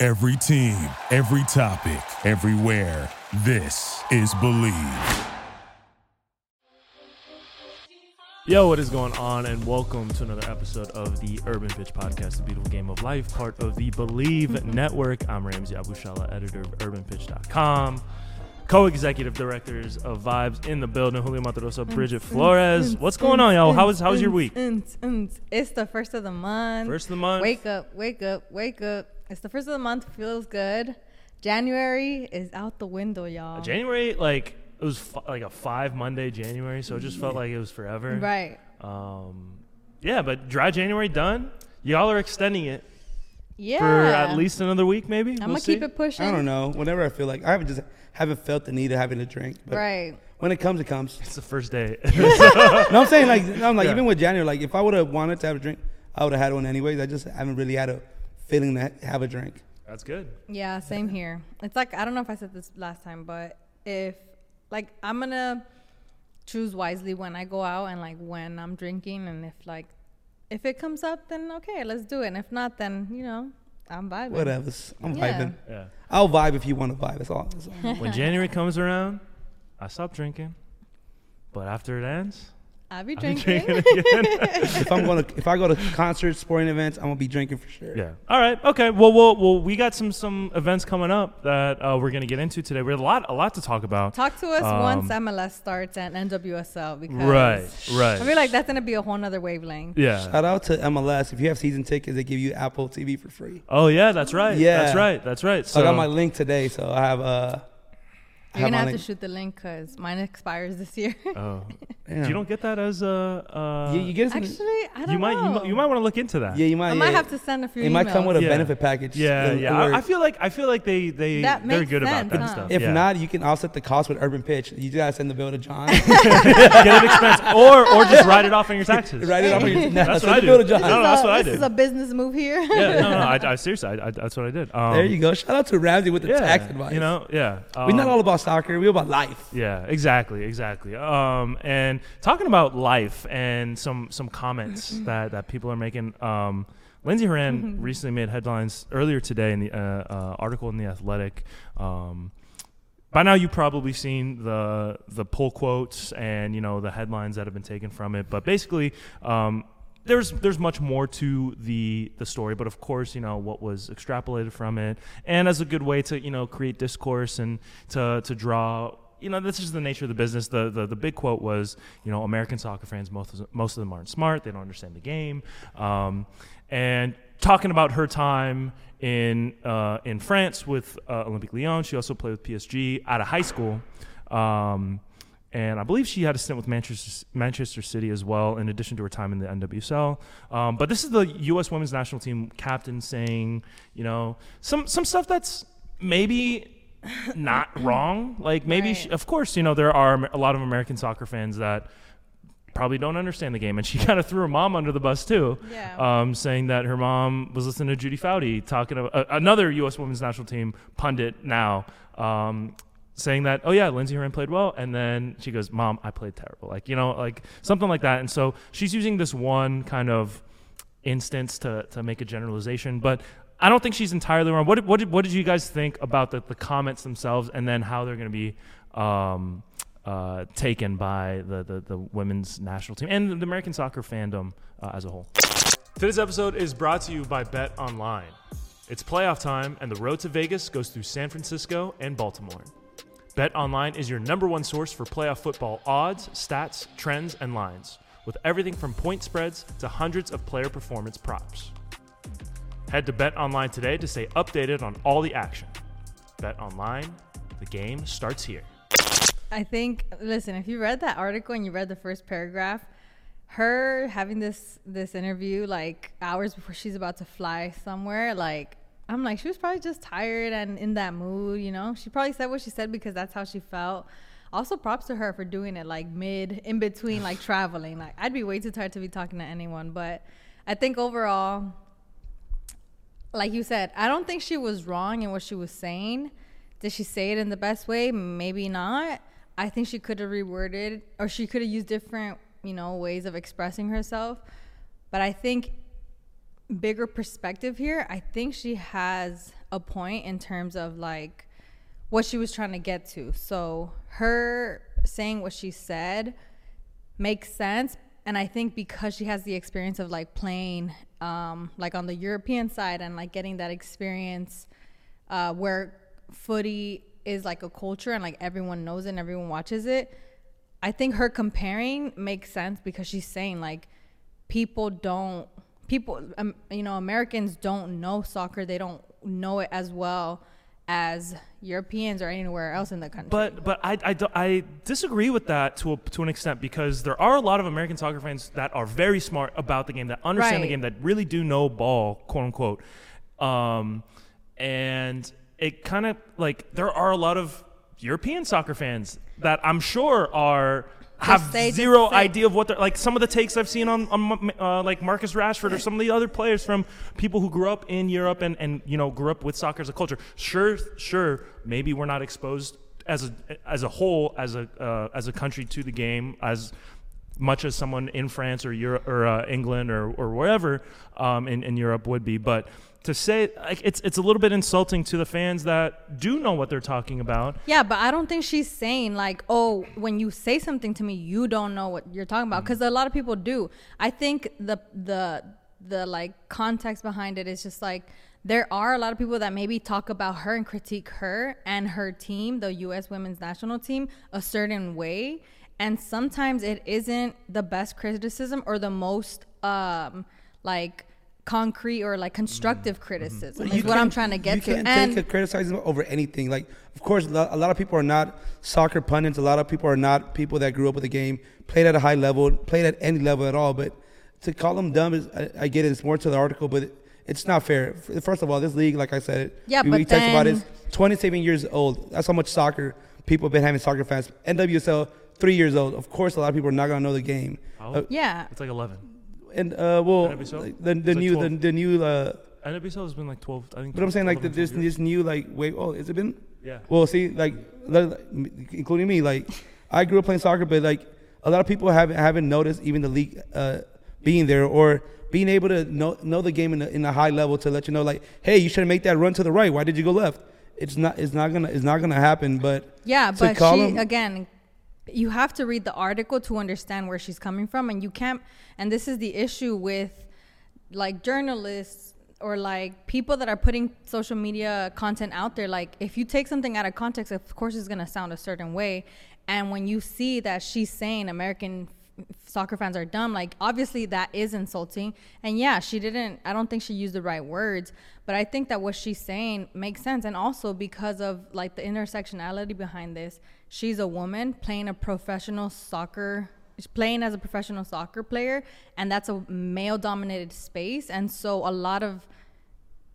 Every team, every topic, everywhere. This is Believe. Yo, what is going on? And welcome to another episode of the Urban Pitch Podcast, the beautiful game of life, part of the Believe mm-hmm. Network. I'm Ramsey Abushahla, editor of UrbanPitch.com, co-executive directors of Vibes in the building, Julio Monterroza, mm, Bridget mm, Flores. Mm, What's going on, y'all? How was how was your week? It's the first of the month. First of the month. Wake up, wake up, wake up. It's the first of the month. Feels good. January is out the window, y'all. January, like it was f- like a five Monday January, so it just felt like it was forever. Right. Um, yeah, but dry January done. Y'all are extending it Yeah. for at least another week, maybe. I'm We'll gonna see. keep it pushing. I don't know. Whenever I feel like I haven't just haven't felt the need of having a drink. But Right. When it comes, it comes. It's the first day. no, I'm saying like I'm like Yeah. even with January, like if I would have wanted to have a drink, I would have had one anyways. I just haven't really had a feeling to have a drink. That's good. Yeah, same here. It's like I don't know if I said this last time, but if like I'm gonna choose wisely when I go out and like when I'm drinking, and if like if it comes up, then okay, let's do it. And if not, then you know I'm vibing. Whatever. I'm Yeah. vibing. Yeah. I'll vibe if you want to vibe. That's all. That's all. when January comes around, I stop drinking. But after it ends, I'll be I'll be drinking. drinking again. if I'm gonna if I go to concerts, sporting events, I'm gonna be drinking for sure. yeah. All right. Okay. Well, well, well. We got some some events coming up that uh, we're gonna get into today. We have a lot a lot to talk about. Talk to us Um, once MLS starts and NWSL because Right. Right. I feel like that's gonna be a whole nother wavelength. yeah. Shout out to MLS. If you have season tickets, they give you Apple TV for free. Oh yeah. That's right. Yeah. That's right. That's right. So I got my link today, so I have uh. I You're gonna have to link. shoot the link because mine expires this year. Oh. Damn. You don't get that as a. Uh, You, you get Actually, I don't you might you might, you might want to look into that. Yeah, you might. I might yeah. have to send a few. It might come with a Yeah. benefit package. Yeah, It'll- yeah. it'll I, I feel like I feel like they they That they're makes good about sense, that huh? stuff. If yeah. not, you can offset the cost with Urban Pitch. You just gotta send the bill to John. get an expense or or just write it off on your taxes. Write it off on your. Nah, That's what I the do. to John. No, no, that's what I this is a business move here. yeah, no, no, I, I seriously, I, I, that's what I did. Um, There you go. Shout out to Ramsey with the tax advice. you know, yeah. we're not Um, all about soccer. We're about life. Yeah, exactly, exactly. Um, and talking about life and some some comments that, that people are making. Um, Lindsey Horan recently made headlines earlier today in the uh, uh, article in the Athletic. Um, by now, you've probably seen the the pull quotes and you know the headlines that have been taken from it. But basically, um, there's there's much more to the the story. But of course, you know what was extrapolated from it, and as a good way to you know create discourse and to to draw. You know, this is the nature of the business. The, the the big quote was, you know, American soccer fans most of, most of them aren't smart. They don't understand the game. Um, and talking about her time in uh, in France with uh, Olympique Lyon. She also played with PSG out of high school. Um, and I believe she had a stint with Manchester, Manchester City as well, in addition to her time in the NWSL. Um, but this is the U.S. Women's National Team captain saying, you know, some some stuff that's maybe not wrong. Like maybe, Right. she, of course, you know, there are a lot of American soccer fans that probably don't understand the game, and she kind of threw her mom under the bus too, Yeah. um, saying that her mom was listening to Julie Foudy talking about uh, another U.S. Women's National Team pundit now. Um, saying that, oh yeah, Lindsey Horan played well, and then she goes, "Mom, I played terrible," like you know, like something like that. And so she's using this one kind of instance to to make a generalization, but I don't think she's entirely wrong. What what did, what did you guys think about the, the comments themselves, and then how they're going to be um, uh, taken by the, the the women's national team and the American soccer fandom uh, as a whole? Today's episode is brought to you by Bet Online. It's playoff time, and the road to Vegas goes through San Francisco and Baltimore. Bet Online is your number one source for playoff football odds, stats, trends, and lines, with everything from point spreads to hundreds of player performance props. Head to Bet Online today to stay updated on all the action. Bet Online, the game starts here. I think listen, if you read that article and you read the first paragraph, her having this this interview like hours before she's about to fly somewhere, like I'm like, she was probably just tired and in that mood, you know. She probably said what she said because that's how she felt. Also, props to her for doing it like mid, in between, like traveling. Like, I'd be way too tired to be talking to anyone. But I think overall, like you said, I don't think she was wrong in what she was saying. Did she say it in the best way? Maybe not. I think she could have reworded or she could have used different, you know, ways of expressing herself. But I think bigger perspective here, I think she has a point in terms of like what she was trying to get to. So her saying what she said makes sense. And I think because she has the experience of like playing um, like on the European side and like getting that experience uh, where footy is like a culture and like everyone knows it and everyone watches it. I think her comparing makes sense because she's saying like people don't people um, you know Americans don't know soccer. They don't know it as well as Europeans or anywhere else in the country. But but I, I, I disagree with that to a, to an extent because there are a lot of American soccer fans that are very smart about the game that understand the game that really do know ball quote unquote, um, and it kind of like there are a lot of European soccer fans that I'm sure are have zero idea of what they're like. Some of the takes I've seen on, on uh, like Marcus Rashford or some of the other players from people who grew up in Europe and, and you know grew up with soccer as a culture. Sure, sure, maybe we're not exposed as a as a whole as a uh, as a country to the game as much as someone in France or Europe or uh, England or, or wherever um, in, in Europe would be. But to say like it's it's a little bit insulting to the fans that do know what they're talking about. Yeah, but I don't think she's saying like, oh, when you say something to me, you don't know what you're talking about because a lot of people do. I think the the the like context behind it is just like there are a lot of people that maybe talk about her and critique her and her team, the U.S. Women's National Team, a certain way, and sometimes it isn't the best criticism or the most um like concrete or like constructive criticism is what I'm trying to get you to. can't and take a criticism over anything. Like, of course, a lot, of people are not soccer pundits. A lot of people are not people that grew up with the game, played at a high level, played at any level at all. But to call them dumb is, I, I get it. It's more to the article, but it's not fair. First of all, this league, like I said, Yeah, we, but we talked about then- is 27 years old. That's how much soccer people have been having soccer fans. NWSL, three years old. Of course, a lot of people are not gonna know the game. Uh, yeah, It's like eleven. And uh, well, NWSL? like, the the It's like new the, 12. the new. Uh, NWSL has been like twelve. I think. but I'm saying like 11, this years. this new like wait. Oh, has it been? Yeah. Well, see, like, including me, like, I grew up playing soccer, but like, a lot of people haven't haven't noticed even the league uh, being there or being able to know know the game in a, in a high level to let you know, like, hey, you should make that run to the right. Why did you go left? It's not. It's not gonna. It's not gonna happen. But Yeah, but she him- again, you have to read the article to understand where she's coming from, and you can't. And this is the issue with like journalists or like people that are putting social media content out there. Like, if you take something out of context, of course, it's gonna sound a certain way. And when you see that she's saying American soccer fans are dumb, like obviously that is insulting. And yeah, she didn't. I don't think she used the right words, but I think that what she's saying makes sense. And also because of like the intersectionality behind this, she's a woman playing a professional soccer she's playing as a professional soccer player and that's a male dominated space. And so a lot of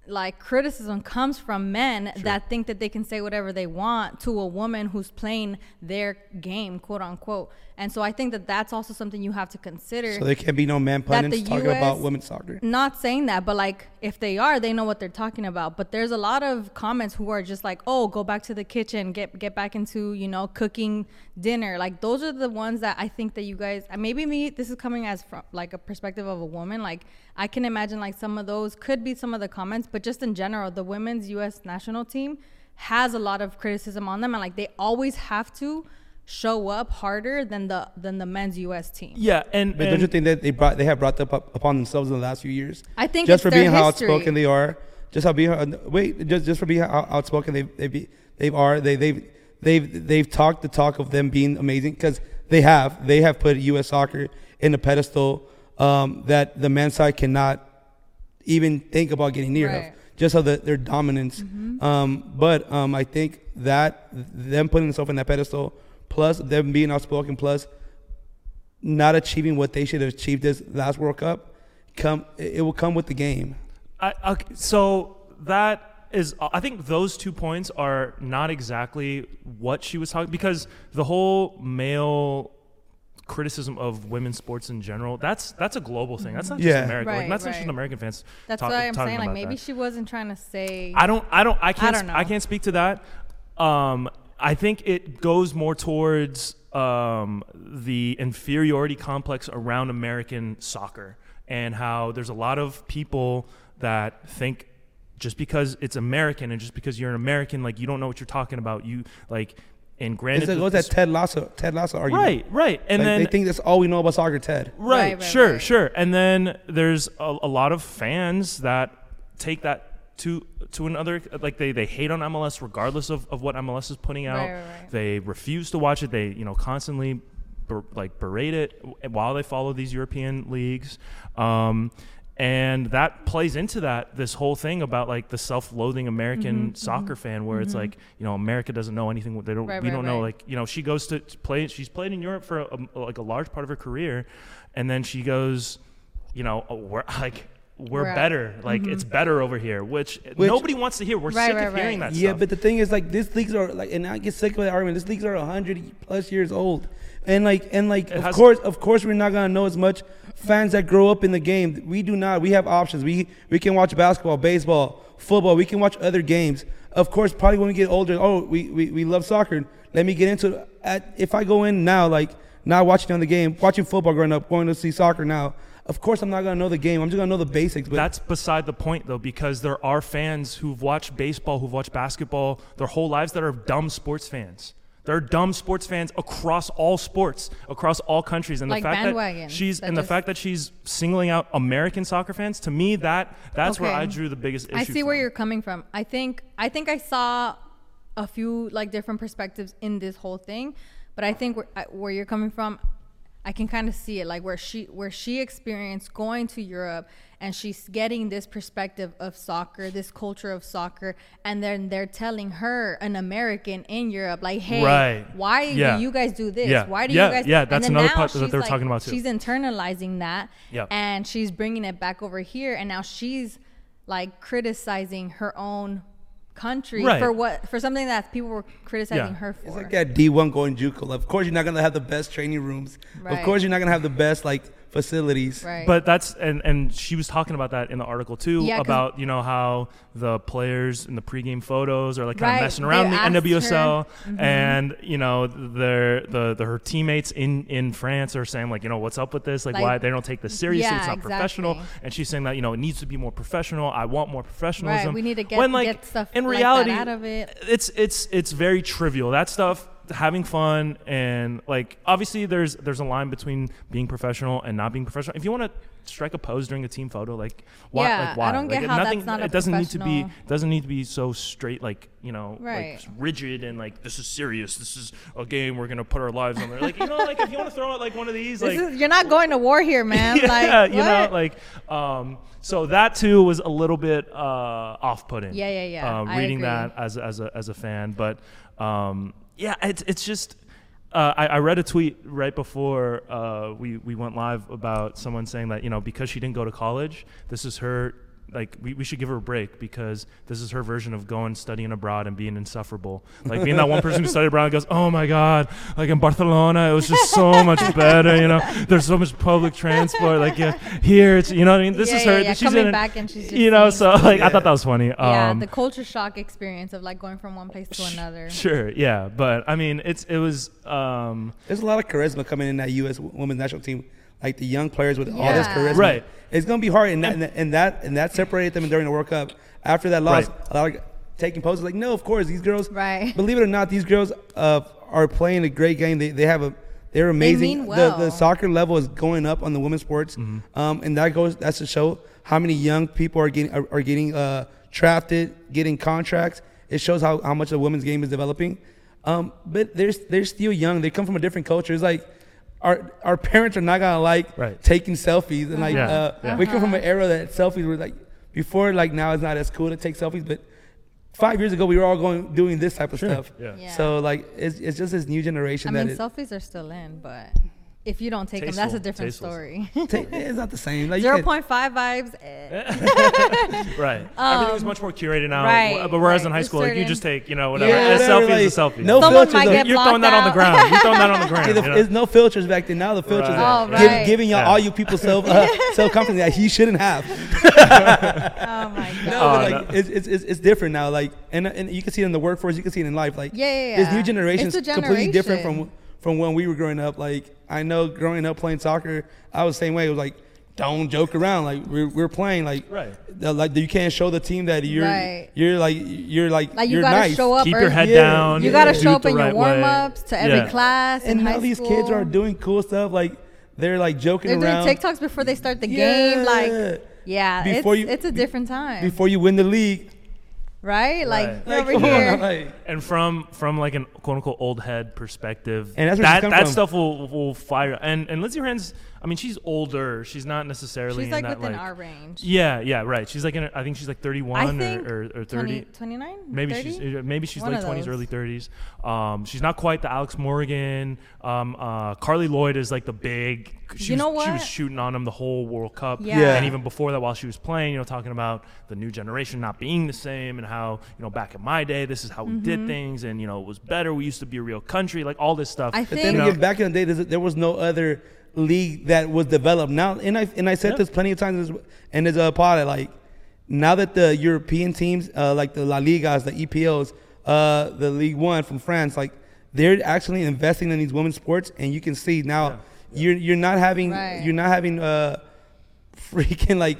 like criticism comes from men that think that they can say whatever they want to a woman who's playing their game quote unquote and so i think that that's also something you have to consider so there can't be no man pundits talking about women's soccer. not saying that, but like if they are, they know what they're talking about. But there's a lot of comments who are just like, "Oh, go back to the kitchen, get get back into you know cooking dinner." Like those are the ones that I think that you guys maybe me this is coming as from like a perspective of a woman. Like I can imagine like some of those could be some of the comments, but just in general, the women's U.S. national team has a lot of criticism on them, and like they always have to show up harder than the than the men's U.S. team. Yeah, and, But and don't you think that they brought they have brought up upon themselves in the last few years? I think just it's for their being how outspoken they are, just how being wait, just just for being how outspoken they they be, they are they they they've they've talked the talk of them being amazing because they have they have put U.S. soccer in a pedestal um, that the men's side cannot even think about getting near Right. of. Just how the, their dominance, um, but um, I think that them putting themselves in that pedestal, plus them being outspoken, plus not achieving what they should have achieved this last World Cup, come it it will come with the game. I, okay, so that is I think those two points are not exactly what she was talking because the whole male criticism of women's sports in general that's that's a global thing that's not just Yeah. American like, Right, that's not just. American fans That's talk- why I'm saying like maybe that. she wasn't trying to say. I don't I don't I can't don't I, I can't speak to that. Um, I think it goes more towards um, the inferiority complex around American soccer and how there's a lot of people that think just because it's American and just because you're an American, like you don't know what you're talking about. You like, and granted, It's like the- what's that Ted Lasso Ted Lasso argument? right, right, and Like, then they think that's all we know about soccer, Ted. Right, Right, right, sure, right. sure. And then there's a, a lot of fans that take that to to another like they, they hate on MLS regardless of, of what MLS is putting out. Right, right, right. They refuse to watch it. They you know constantly ber, like berate it while they follow these European leagues. Um, and that plays into that this whole thing about like the self-loathing American Mm-hmm, soccer fan where it's like you know America doesn't know anything they don't Right, we right, don't know like you know she goes to play she's played in Europe for a, a- like a large part of her career and then she goes you know oh, we're like we're We're- better like it's better over here which, Which- nobody wants to hear we're Mm-hmm. Right, sick right, of hearing right. that Yeah, stuff but the thing is, like, these leagues are like, and I get sick of that argument. These leagues are hundred plus years old, and like, and like, It of has- course, of course, we're not gonna know as much fans that grow up in the game. We do not. We have options. We we can watch basketball, baseball, football. We can watch other games. Of course, probably when we get older, oh, we we, we love soccer. Let me get into it. At, if I go in now, like, not watching on the game, watching football growing up, going to see soccer now. Of course, I'm not gonna know the game. I'm just gonna know the basics. But That's beside the point, though, because there are fans who've watched baseball, who've watched basketball their whole lives that are dumb sports fans. They're dumb sports fans across all sports, across all countries, and Like the fact that she's that and the fact that she's singling out American soccer fans. To me, that that's where I drew the biggest issue. I see where you're coming from. I think I think I saw a few like different perspectives in this whole thing, but I think where, where you're coming from, I can kind of see it like where she where she experienced going to Europe and she's getting this perspective of soccer, this culture of soccer, and then they're telling her, an American in Europe, like, hey, Right. why Yeah. do you guys do this? Yeah. Why do Yeah, you guys? yeah, that's another part that they're like- talking about, too. She's internalizing that, Yep. and she's bringing it back over here, and now she's like criticizing her own country Right. for what for something that people were criticizing Yeah. her for. It's like that D1 going JUCO. Of course, you're not gonna have the best training rooms. Of course, you're not gonna have the best like facilities. right. But that's and and she was talking about that in the article too Yeah, 'cause- about you know how the players in the pregame photos are like kind Right, of messing around they the asked NWSL, mm-hmm. and you know their the, the her teammates in in France are saying like you know what's up with this like, Like- why they don't take this seriously Yeah, it's not professional and she's saying that you know it needs to be more professional I want more professionalism right. We need to get, when like get stuff in like reality that out of it. it's it's it's very trivial. That stuff having fun and like obviously there's there's a line between being professional and not being professional. If you want to strike a pose during a team photo, like why Yeah, like why? I don't get like, how nothing, that's not it doesn't need to be doesn't need to be so straight like, you know, Right. like rigid and like this is serious. This is a game we're to put our lives on there. Like, you know, like if you want to throw out like one of these like is, you're not going to war here, man. yeah, like, you know, like um, so that too was a little bit uh, off-putting. Yeah, yeah, yeah. Uh, reading that as as a as a fan, but um, yeah, it's it's just. Uh, I, I read a tweet right before uh, we we went live about someone saying that you know because she didn't go to college, this is her like we, we should give her a break because this is her version of going studying abroad and being insufferable. Like being that one person who studied abroad and goes, oh my god, like in Barcelona it was just so much better. You know, there's so much public transport. Like yeah, here it's you know what I mean. This Yeah, is yeah, her. yeah, She's coming in, back and she's just you know. So like I thought that was funny. yeah, Um, the culture shock experience of like going from one place to another. Sure, yeah, but I mean, it's it was um, There's a lot of charisma coming in that U.S. women's national team. Like the young players with all this Yeah. charisma. Right. It's gonna be hard, and that, and that and that separated them during the World Cup. After that loss, Right. a lot of taking poses like, no, of course these girls. Right. Believe it or not, these girls uh, are playing a great game. They, they have a they're amazing. mean The well. the soccer level is going up on the women's sports, um, and that goes that's to show how many young people are getting are, are getting uh, drafted, getting contracts. It shows how, how much the women's game is developing. Um, but they're they're still young. They come from a different culture. It's like our our parents are not gonna like Right. taking selfies, and like Yeah, uh, yeah. we come from an era that selfies were like before. Like now, it's not as cool to take selfies, but five years ago we were all going doing this type of Sure, stuff. yeah. Yeah. So like it's, it's just this new generation I that mean, is- selfies are still in, but if you don't take them, that's a different tasteful. story. Ta- it's not the same. Like you Zero can't- point five vibes. eh. Right. Everything's much more curated now. Um, right, But whereas right. in high school, like, you just take, you know, whatever. Yeah, a whatever, selfie is a selfie. no Someone filters. might like- get You're throwing that on the ground. You're throwing that on the ground. Yeah, the- you know? There's no filters back then. Now the filters Right. are Oh, give- right. giving y'all Yeah. all you people self uh, self confidence that he shouldn't have. Oh my god. No, Oh, but like no. it's, it's it's it's different now. Like and and you can see it in the workworforce. You can see it in life. Like Yeah, yeah, yeah. This new generation is completely different from from when we were growing up. Like I know growing up playing soccer, I was the same way. It was like don't joke around. Like we're, we're playing like Right. the- like you can't show the team that you're Right. you're like you're like Like you you're gotta nice. show up. Keep your head Yeah. down. You gotta do show up the in your right warm ups to every Yeah. class. And in now high these school. kids are doing cool stuff. Like they're like joking They're doing TikToks before they start the game. Yeah. Like, yeah, Before it's, you- it's a different time, before you win the league. Right? Like Right. over here. like- And from from like an quote unquote old head perspective, And that's that that from. stuff will will fire. And and Lindsey Horan's, I mean, she's older. She's not necessarily She's in like that within like. our range. yeah, yeah, right. She's like in. A, I think she's like 31 or, or, or 30. 29? Maybe 30? she's uh, maybe she's One late twenties, early thirties. Um, she's not quite the Alex Morgan. Um, uh, Carli Lloyd is like the big. She You know was, She was shooting on him the whole World Cup. Yeah. Yeah. And even before that, while she was playing, you know, talking about the new generation not being the same and how you know back in my day, this is how we did things, and you know it was better. We used to be a real country, like all this stuff. I But think then You know- again, back in the day, there was no other league that was developed. Now, and I and I said Yeah. this plenty of times in this- in this uh, pod. Like now that the European teams, uh, like the La Ligas, the EPLs, uh, the League One from France, like they're actually investing in these women's sports, and you can see now you're you're not having Right. you're not having uh, freaking like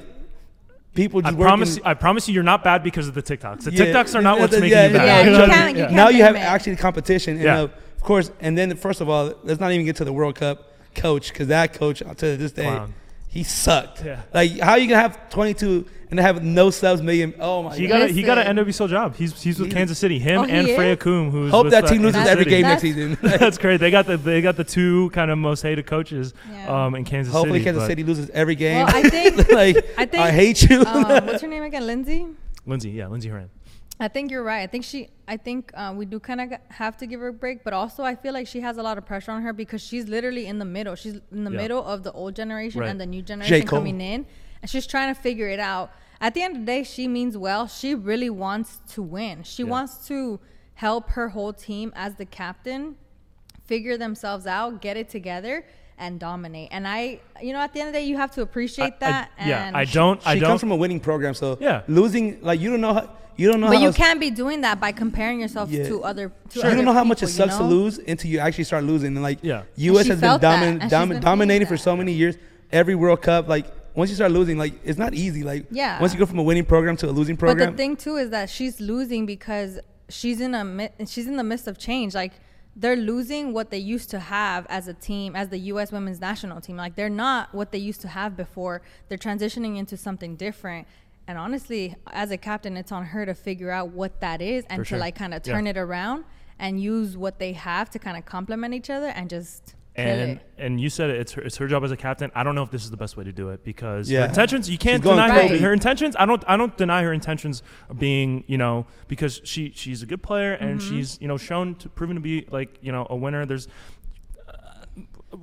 people I just promise. You, I promise you, you're not bad because of the TikToks. The Yeah, TikToks are not yeah, what's yeah, making yeah, you bad. Yeah, You you know what I can't- you Yeah. can't now you have blame it. actually competition. And Yeah. uh, of course, and then first of all, let's not even get to the World Cup coach because that coach to this day Clown. he sucked. Yeah. Like how you gonna have 22 and have no subs million? Oh my He god! got a, he got an Listen. NWSL job. He's he's with He- Kansas City. Him Oh, and is? Freya Coombe, who's Hope with, that uh, team loses every City. game next That's- season. That's great. They got the they got the two kind of most hated coaches Yeah. um, in Kansas Hopefully, City. Kansas but- City loses every game. Well, I think like I think I hate you. um, what's her name again? Lindsey. Lindsey, yeah, Lindsey Horan. I think you're right. I think she. I think uh, we do kind of have to give her a break, but also I feel like she has a lot of pressure on her because she's literally in the middle. She's in the Yeah. middle of the old generation Right. and the new generation coming in, and she's trying to figure it out. At the end of the day, she means well. She really wants to win. She Yeah. wants to help her whole team as the captain figure themselves out, get it together, and dominate. And I, you know, at the end of the day, you have to appreciate I- I- that. yeah, and I don't. I she don't. comes from a winning program, so Yeah. losing like you don't know how you don't know But how you it's- can't be doing that by comparing yourself Yeah. to other. To you other don't know how much it people, you sucks to lose until you actually start losing. And like, Yeah. U.S. has been domin- domin- been dominating for so many years. Every World Cup, like once you start losing, like it's not easy. Like, Yeah. once you go from a winning program to a losing program. But the thing too is that she's losing because she's in a mi- she's in the midst of change. Like they're losing what they used to have as a team, as the U.S. women's national team. Like they're not what they used to have before. They're transitioning into something different. And honestly, as a captain, it's on her to figure out what that is and For to sure. like kind of Yeah. turn it around and use what they have to kind of complement each other and just and it. and you said it, it's her, it's her job as a captain. I don't know if this is the best way to do it because her intentions you can't deny her, crazy. her intentions. I don't I don't deny her intentions being you know because she she's a good player and Mm-hmm. she's you know shown to proven to be like you know a winner. There's uh,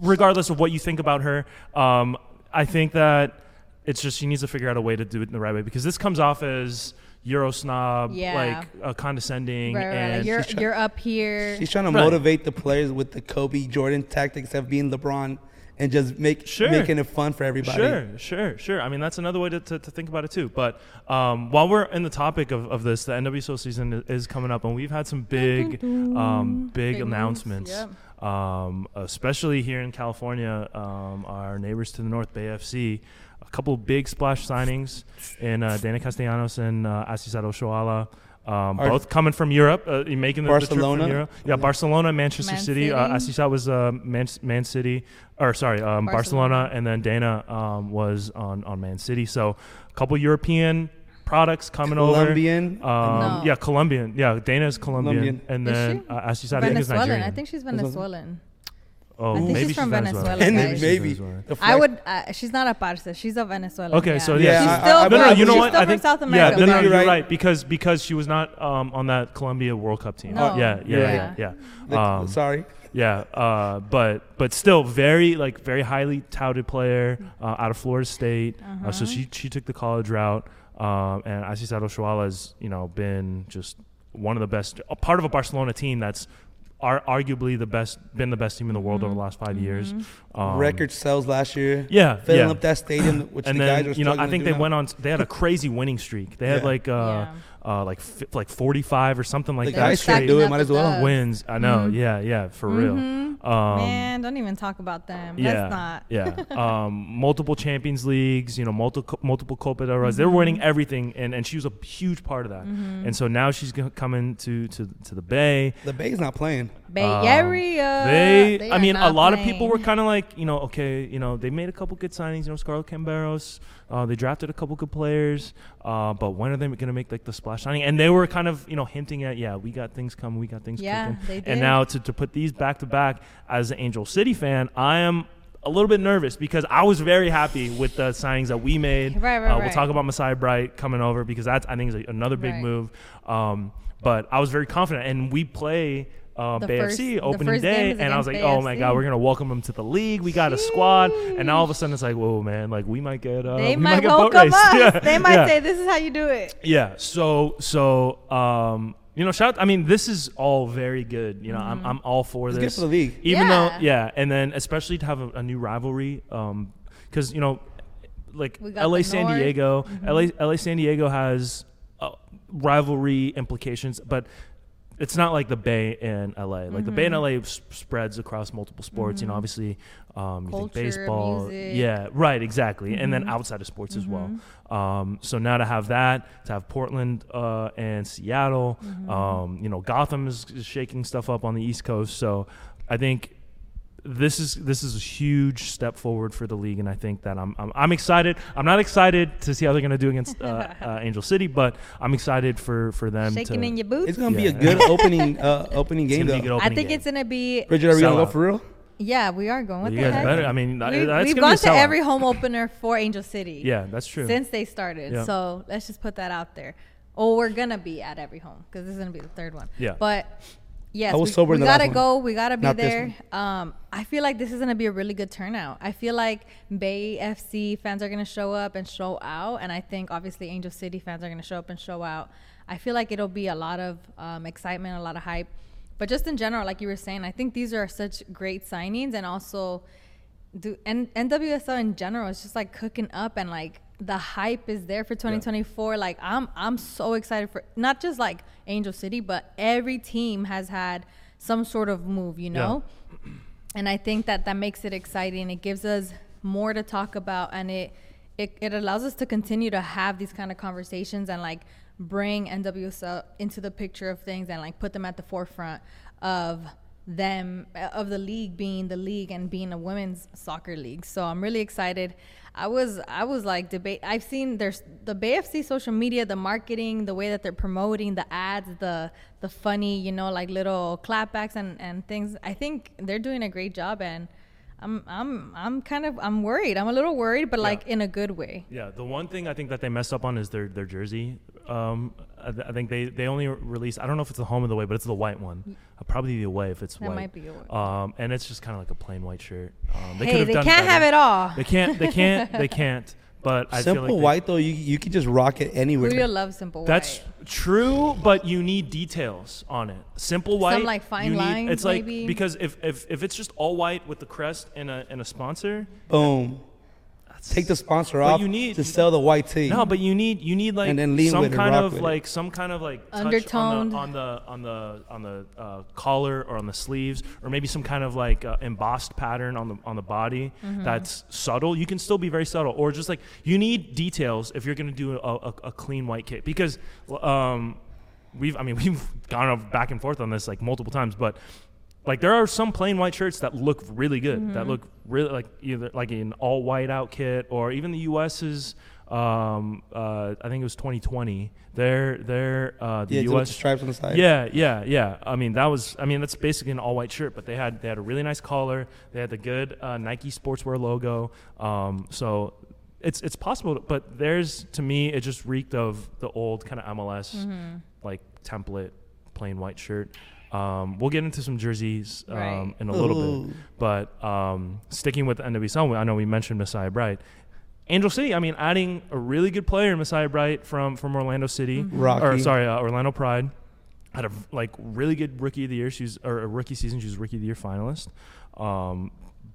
regardless of what you think about her, um, I think that it's just she needs to figure out a way to do it in the right way because this comes off as Euro snob, Yeah. like uh, condescending, Right, right, and like you're she's try- you're up here. she's trying to Right. motivate the players with the Kobe Jordan tactics of being LeBron and just make Sure. making it fun for everybody. Sure, sure, sure. I mean, that's another way to, to, to think about it too. But um, while we're in the topic of, of this, the NWSL season i- is coming up, and we've had some big, um, big, Big announcements. yep. Um, especially here in California, um, our neighbors to the north, Bay FC, a couple big splash signings in uh, Deyna Castellanos and uh, Asisat Oshoala. Um, Are- both coming from Europe, uh, making the, the trip from Europe. Yeah, Barcelona, Manchester Man City. Uh, Asisat was uh, Man, Man City, or sorry, um, Barcelona. Barcelona. and then Deyna um, was on, on Man City. So a couple European products coming Colombian. over. Um, No. Yeah, Colombian. Yeah, Deyna is Colombian, Colombian. and then she? uh, Asisat I think is Nigerian. I think she's Venezuelan. Venezuelan. Oh, I think maybe she's from Venezuela. Venezuela, And guys. then maybe. I would. Uh, she's not a parce. She's a Venezuelan. Okay, yeah. so Yeah, yeah, she's I- still. I- no, no, from- you know she's what? I think South America. yeah, America. no, no, You're you're right. right because because she was not um, on that Colombia World Cup team. No. Yeah, yeah, You're yeah, right. yeah. Like, Um, sorry. Yeah, uh, but but still very like very highly touted player uh, out of Florida State. Uh, so she she took the college route, um, and Asisat Oshoala has you know been just one of the best, a part of a Barcelona team that's are arguably the best, been the best team in the world over the last 5 years. Um, Record sales last year. yeah, Filling yeah. up that stadium, which and the then guys are you know I think they now. went on. They had a crazy winning streak. They had Yeah. like uh, uh like fi- like forty five or something like The that. guys should do it. Might as well. the wins. I know. Mhm. Yeah, yeah, for real. Mhm. Um, Man, don't even talk about them. yeah, Let's not. yeah. Um, multiple Champions Leagues, you know, multiple multiple Copa del Rey. They're winning Mm-hmm. everything, and, and she was a huge part of that. And so now she's gonna come into to to the Bay. The Bay's not playing. Bay Um, Area. They, I mean, a not lot of people were kind of like, you know, okay, you know, they made a couple good signings. You know, Scarlett Camberos, uh, they drafted a couple good players, uh, but when are they going to make like the splash signing? And they were kind of, you know, hinting at, yeah, we got things coming, we got things Yeah, cooking. they did. And now to, to put these back to back as an Angel City fan, I am a little bit nervous because I was very happy with the signings that we made. Right, right, uh, We'll right. talk about Messiah Bright coming over because that's I think is a, another big Right. move. Um, but I was very confident, and we play. Uh, The Bay first- FC opening day, and I was like, against "Oh my Bay god, we're gonna welcome them to the league. We got a squad." And all of a sudden, it's like, "Whoa, man! Like we might get, uh, They we might get boat welcome us. Yeah, They might yeah. say, "This is how you do it." Yeah. So so um you know shout I mean this is all very good. You know I'm I'm all for It's good for the league. Even Mm-hmm. Yeah. though yeah, and then especially to have a, a new rivalry um cuz you know like LA San North. Diego, Mm-hmm. LA LA San Diego has uh, rivalry implications but it's not like the Bay in LA. Like the Bay and Mm-hmm. LA s- spreads across multiple sports. You know, obviously, um, you think baseball. music. Mm-hmm. Yeah, right, exactly. And then outside of sports as well. Um, so now to have that, to have Portland uh, and Seattle, Mm-hmm. um, you know, Gotham is shaking stuff up on the East Coast. So I think this is this is a huge step forward for the league, and I think that I'm I'm, I'm excited. I'm not excited to see how they're going to do against uh, uh, Angel City, but I'm excited for for them Shaking to. in your boots. It's gonna be a good opening uh, opening game gonna be a though. good I think game. it's gonna be. Bridget, are we gonna go for real? Yeah, we are going. What you the guys heck? better. I mean, we, that's we've gonna be a gone to every home opener for Angel City. Yeah, that's true. Since they started, Yeah. so let's just put that out there. Oh, we're gonna be at every home because this is gonna be the third one. Yeah. But yes, I was we, sober we in the gotta go. We gotta be Not there. Um, I feel like this is gonna be a really good turnout. I feel like Bay FC fans are gonna show up and show out, and I think obviously Angel City fans are gonna show up and show out. I feel like it'll be a lot of um, excitement, a lot of hype. But just in general, like you were saying, I think these are such great signings, and also do N- NWSL in general is just like cooking up and like the hype is there for 2024 like I'm I'm so excited for not just like Angel City but every team has had some sort of move you know? And I think that that makes it exciting. It gives us more to talk about and it it, it allows us to continue to have these kind of conversations and like bring NWSL into the picture of things and like put them at the forefront of them of the league being the league and being a women's soccer league. So I'm really excited. I was I was like debate. I've seen there's the BFC social media, the marketing, the way that they're promoting the ads, the the funny, you know, like little clapbacks and and things. I think they're doing a great job and. I'm I'm I'm kind of I'm worried. I'm a little worried, but like in a good way. Yeah, the one thing I think that they messed up on is their their jersey. Um, I, th- I think they they only released. I don't know if it's the home of the way, but it's the white one. Uh, probably the away if it's That white. might be away. Um, and it's just kind of like a plain white shirt. Um, they hey, they done can't better. have it all. They can't. They can't. they can't. But I Simple feel like they- white though, you you can just rock it anywhere. Julio loves simple That's white. true, but you need details on it. Simple white, like, fine you need- lines, It's like maybe? because if, if if it's just all white with the crest and a and a sponsor, Boom. Take the sponsor But off you need- to sell the white tee. No, but you need you need like And then lean some with kind rock of with it. like some kind of like undertone on the on the on the, on the uh, collar or on the sleeves or maybe some kind of like uh, embossed pattern on the on the body Mm-hmm. that's subtle. You can still be very subtle, or just like you need details if you're gonna do a, a, a clean white kit because um, we've I mean we've gone back and forth on this like multiple times, but like there are some plain white shirts that look really good Mm-hmm. that look really like either like an all white out kit or even the US's Um, uh, I think it was 2020. They're they're uh, the Yeah, U.S. the stripes on the side. Yeah, yeah, yeah. I mean, that was. I mean, that's basically an all-white shirt, but they had they had a really nice collar. They had the good uh, Nike sportswear logo. Um, so it's it's possible, but there's to me it just reeked of the old kind of MLS Mm-hmm. like template, plain white shirt. Um, we'll get into some jerseys um, Right. in a little Ooh. bit, but um, sticking with the NWSL, I know we mentioned Messiah Bright. Angel City, I mean, adding a really good player, Messiah Bright from from Orlando City, Mm-hmm. Rocky. or sorry, uh, Orlando Pride, had a like really good rookie of the year. She's or a rookie season. She was rookie of the year finalist. Um,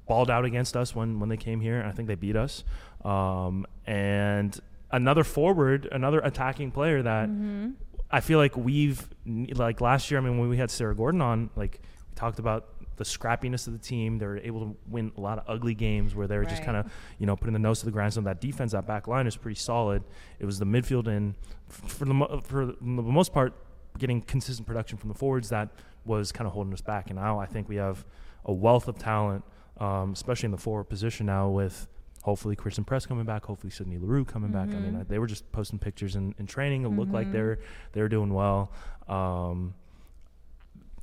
balled out against us when when they came here. and I think they beat us. Um, and another forward, another attacking player that Mm-hmm. I feel like we've like last year. I mean, when we had Sarah Gorden on, like we talked about the scrappiness of the team. They're able to win a lot of ugly games where they were just kind of you know putting the nose to the grindstone. That defense, that back line is pretty solid. It was the midfield and for the for the most part getting consistent production from the forwards that was kind of holding us back. And now I think we have a wealth of talent, um, especially in the forward position now with hopefully Christen Press coming back, hopefully Sydney Leroux coming back. I mean, Mhm. uh, they were just posting pictures in, in training. It looked like Mhm. they're they're doing well. Um,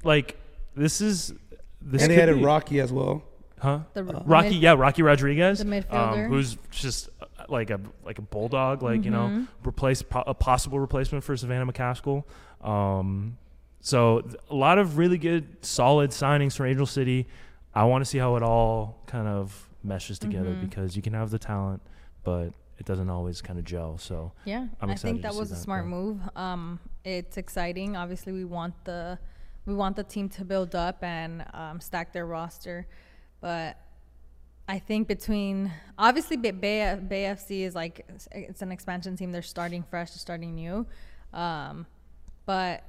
like this is this and they could had a be- Rocky as well. huh? The Uh, Rocky, mid- yeah, Rocky Rodriguez, the um, midfielder. who's just uh, like a like a bulldog, like you know, Mhm. replace po- a possible replacement for Savannah McCaskill. Um, so a lot of really good, solid signings for Angel City. I want to see how it all kind of meshes together Mhm. because you can have the talent, but it doesn't always kind of gel. So Yeah, I think that was a that, smart yeah. move. Um, it's exciting. Obviously, we want the we want the team to build up and um, stack their roster, but I think between obviously Bay, Bay, Bay FC is like it's an expansion team. They're starting fresh, they're starting new, um, but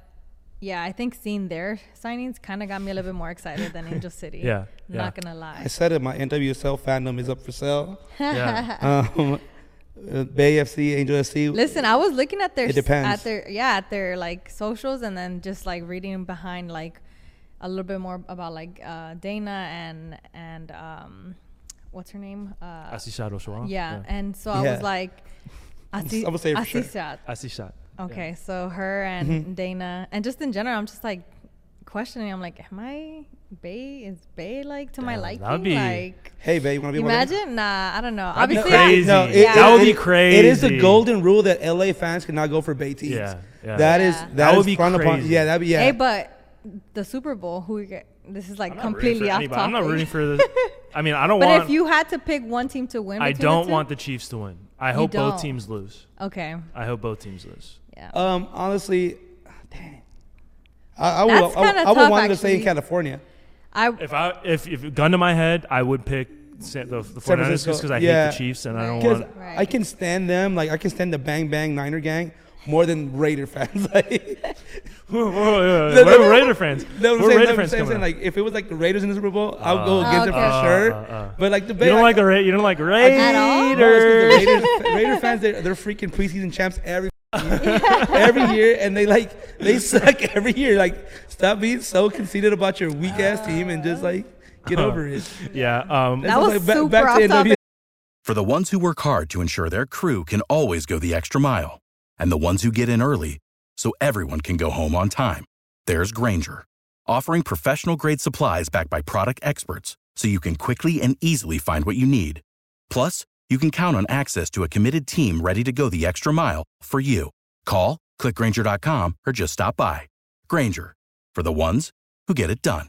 yeah, I think seeing their signings kind of got me a little bit more excited than Angel City. yeah, yeah, Not gonna lie. I said it. My NWSL fandom is up for sale. yeah. Um, uh, Bay FC, Angel FC. Listen, I was looking at their It depends. at their yeah at their like socials and then just like reading behind like a little bit more about like uh, Deyna and and um what's her name uh, Asishat Oshawa. yeah. and so I was like Asi- I'm gonna say it for sure. Asishat. Asishat. okay so her and Mm-hmm. Deyna and just in general I'm just like questioning I'm like am I Bay is Bay like to my liking that would be- like Hey, Bay, you want to be one of imagine nah I don't know That'd be obviously I- crazy. No, it- that would be crazy. It is the golden rule that LA fans cannot go for Bay teams. Yeah, yeah. That is Yeah. that, That would be frowned upon. crazy. Yeah, that'd be yeah. Hey, but the Super Bowl, who you get? This is like I'm not rooting completely off topic. I'm not rooting for the. I mean, I don't but want. But if you had to pick one team to win, I don't the want the Chiefs to win. I hope both teams lose. Okay, I hope both teams lose. Yeah. um, honestly, dang. I, I would That's I, kinda I would tough, want to stay in actually. California. I If I if if gun to my head, I would pick San, the, the 49ers Francisco, just because I yeah. hate the Chiefs and I don't Because want. Right. I can stand them. Like I can stand the Bang Bang Niner gang more than Raider fans. like, Whoa, whoa, whoa, No, no, We're Raider fans. no, I'm We're saying, Raider I'm fans saying, coming saying, like if it was like the Raiders in the Super Bowl, I'll go Uh, against it okay. for sure. Uh, uh, uh. But like the You Bay, don't I- like the Ra- you don't like At all? No, Raiders. it's 'cause the Raiders, Raider fans, they're, they're freaking preseason champs every every year, and they like they suck every year. Like, stop being so conceited about your weak ass team and just like get over it. Yeah. Um. That was like super back to off. NW. For the ones who work hard to ensure their crew can always go the extra mile, and the ones who get in early so everyone can go home on time, there's Grainger, offering professional grade supplies backed by product experts so you can quickly and easily find what you need. Plus, you can count on access to a committed team ready to go the extra mile for you. Call, clickgrainger.com, or just stop by. Grainger, for the ones who get it done.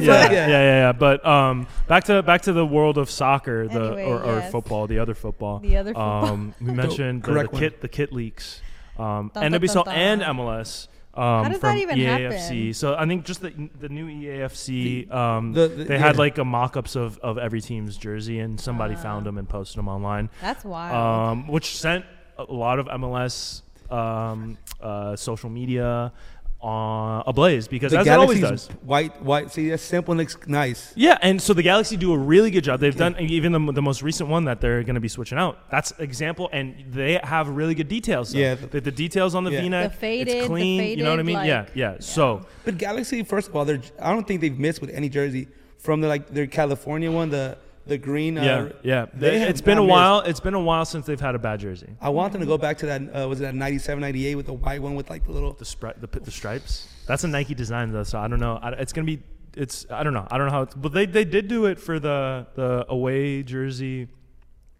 Yeah, Yeah. yeah, yeah, yeah. But um, back to back to the world of soccer, the Anyway, or, or yes. football, the other football. The other football. Um, we mentioned the, the correct kit, the kit leaks. Um, Dun, dun, NWSL dun, and dun. MLS. Um, does from that even EAFC. happen? So I think just the the new EAFC. Um, the- the- they had yeah. like a mock-ups of, of every team's jersey, and somebody found them and posted them online. That's wild. Um, which sent a lot of MLS um, uh, social media uh, ablaze because The as it always does. white, white. See, that's simple and it's nice. Yeah, and so the Galaxy do a really good job. They've done even the, the most recent one that they're going to be switching out. That's example, and they have really good details. though. Yeah. the, the details on the Yeah. V-neck, The faded, it's the clean. you know what I faded, mean? yeah, like- yeah, So But Galaxy, first of all, they're I don't think they've missed with any jersey from the like their California one, the the green. yeah, Uh, yeah. they have it's been a while. It's been a while since they've had a bad jersey. I want them to go back to that. Uh, was it that 97, 98 with the white one with like the little. The stri- the, the stripes. That's a Nike design though, so I don't know. I, it's gonna be. It's I don't know. I don't know how. It's, but they they did do it for the the away jersey.